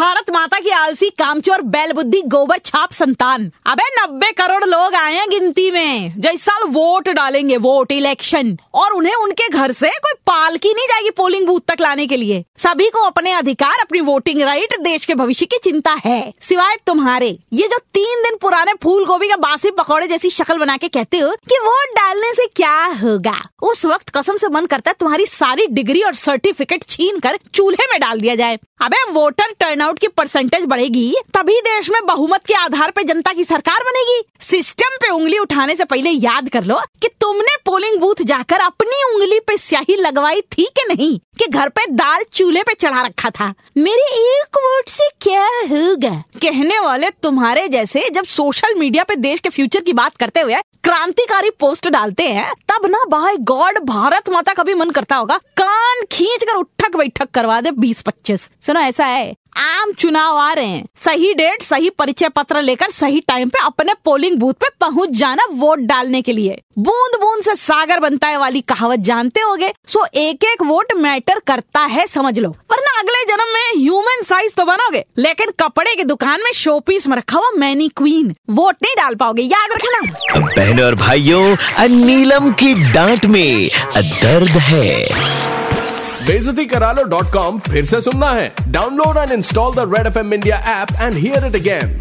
भारत माता की आलसी कामचोर बैल बुद्धि गोबर छाप संतान। अबे नब्बे करोड़ लोग आए हैं गिनती में। जो इस साल वोट डालेंगे, वोट, इलेक्शन। और उन्हें उनके घर से कोई पालकी नहीं जाएगी पोलिंग बूथ तक लाने के लिए। सभी को अपने अधिकार, अपनी वोटिंग राइट, देश के भविष्य की चिंता है। सिवाय तुम्हारे। ये जो तीन दिन पुराने फूल गोभी का बासी पकौड़े जैसी शक्ल बना के कहते हो कि वोट डालने से क्या होगा? उस वक्त कसम से मन करता है तुम्हारी सारी डिग्री और सर्टिफिकेट छीन कर चूल्हे में डाल दिया जाए। अबे वोटर टर्नआउट की परसेंटेज बढ़ेगी, तभी देश में बहुमत के आधार पर जनता की सरकार बनेगी। सिस्टम पे उंगली उठाने से पहले याद कर लो कि तुमने पोलिंग बूथ जाकर अपनी उंगली पे स्याही लगवाई थी कि नहीं, कि घर पे दाल चूल्हे पे चढ़ा रखा था। मेरे एक वोट से क्या होगा? कहने वाले तुम्हारे जैसे जब सोशल मीडिया पे देश के फ्यूचर की बात करते हुए क्रांतिकारी पोस्ट डालते हैं, तब ना बाय गॉड भारत माता का भी मन करता होगा, कान खींच कर उठक बैठक करवा दे बीस पच्चीस। सुनो, ऐसा है। आम चुनाव आ रहे हैं। सही डेट सही परिचय पत्र लेकर सही टाइम पे अपने पोलिंग बूथ पे पहुँच जाना वोट डालने के लिए। बूंद बूंद से सागर बनता है वाली कहावत जानते होगे? सो एक एक वोट मैटर करता है, समझ लो। वरना अगले जन्म ह्यूमन साइज़ तो बनोगे लेकिन कपड़े की दुकान में शो पीस में रखा हुआ मैनी क्वीन वोट नहीं डाल पाओगे याद रखना। बहनों और भाइयों नीलम की डांट में दर्द है। बेजती करा लो डॉट कॉम फिर से सुनना है। Download and install the red F M India app and hear it again